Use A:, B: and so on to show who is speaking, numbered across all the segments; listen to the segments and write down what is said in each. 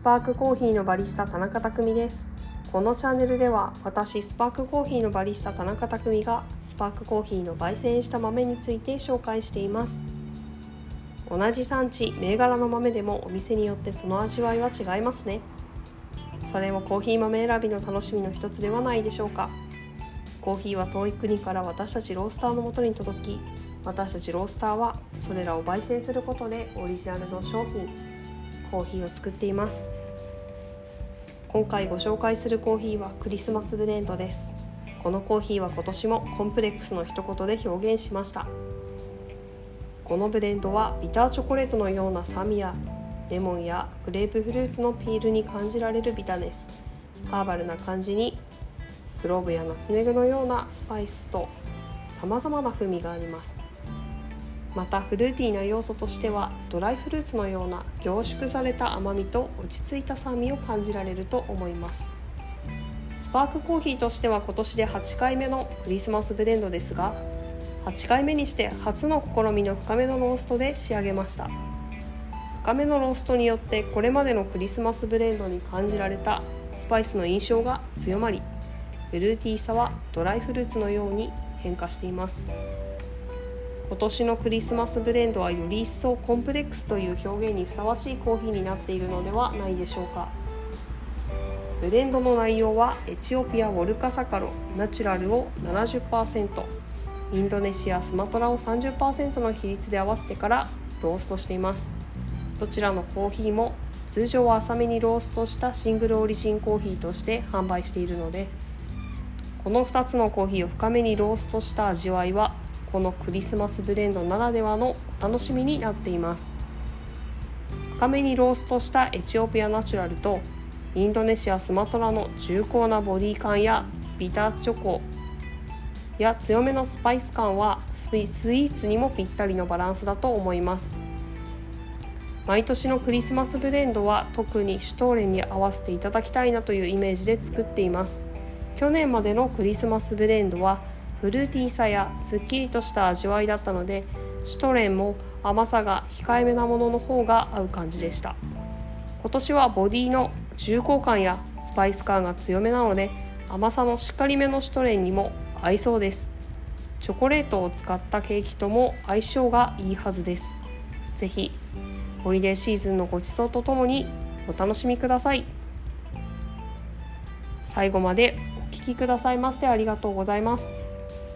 A: スパークコーヒーのバリスタ田中匠です。このチャンネルでは私スパークコーヒーのバリスタ田中匠がスパークコーヒーの焙煎した豆について紹介しています。同じ産地銘柄の豆でもお店によってその味わいは違いますね。それもコーヒー豆選びの楽しみの一つではないでしょうか。コーヒーは遠い国から私たちロースターのもとに届き私たちロースターはそれらを焙煎することでオリジナルの商品コーヒーを作っています。今回ご紹介するコーヒーはクリスマスブレンドです。このコーヒーは今年もコンプレックスの一言で表現しました。このブレンドはビターチョコレートのような酸味やレモンやグレープフルーツのピールに感じられるビタネスハーバルな感じにクローブやナツメグのようなスパイスとさまざまな風味があります。またフルーティーな要素としてはドライフルーツのような凝縮された甘みと落ち着いた酸味を感じられると思います。スパークコーヒーとしては今年で8回目のクリスマスブレンドですが8回目にして初の試みの深めのローストで仕上げました。深めのローストによってこれまでのクリスマスブレンドに感じられたスパイスの印象が強まりフルーティーさはドライフルーツのように変化しています。今年のクリスマスブレンドはより一層コンプレックスという表現にふさわしいコーヒーになっているのではないでしょうか。ブレンドの内容はエチオピアウォルカサカロナチュラルを70%インドネシアスマトラを30%の比率で合わせてからローストしています。どちらのコーヒーも通常は浅めにローストしたシングルオリジンコーヒーとして販売しているのでこの2つのコーヒーを深めにローストした味わいはこのクリスマスブレンドならではのお楽しみになっています。深めにローストしたエチオピアナチュラルとインドネシアスマトラの重厚なボディ感やビターチョコや強めのスパイス感はスイーツにもぴったりのバランスだと思います。毎年のクリスマスブレンドは特にシュトーレンに合わせていただきたいなというイメージで作っています。去年までのクリスマスブレンドはフルーティーさやすっきりとした味わいだったのでシュトレンも甘さが控えめなものの方が合う感じでした。今年はボディの重厚感やスパイス感が強めなので甘さのしっかりめのシュトレンにも合いそうです。チョコレートを使ったケーキとも相性がいいはずです。ぜひホリデーシーズンのごちそうとともにお楽しみください。最後までお聴きくださいましてありがとうございます。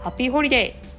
A: ハッピーホリデー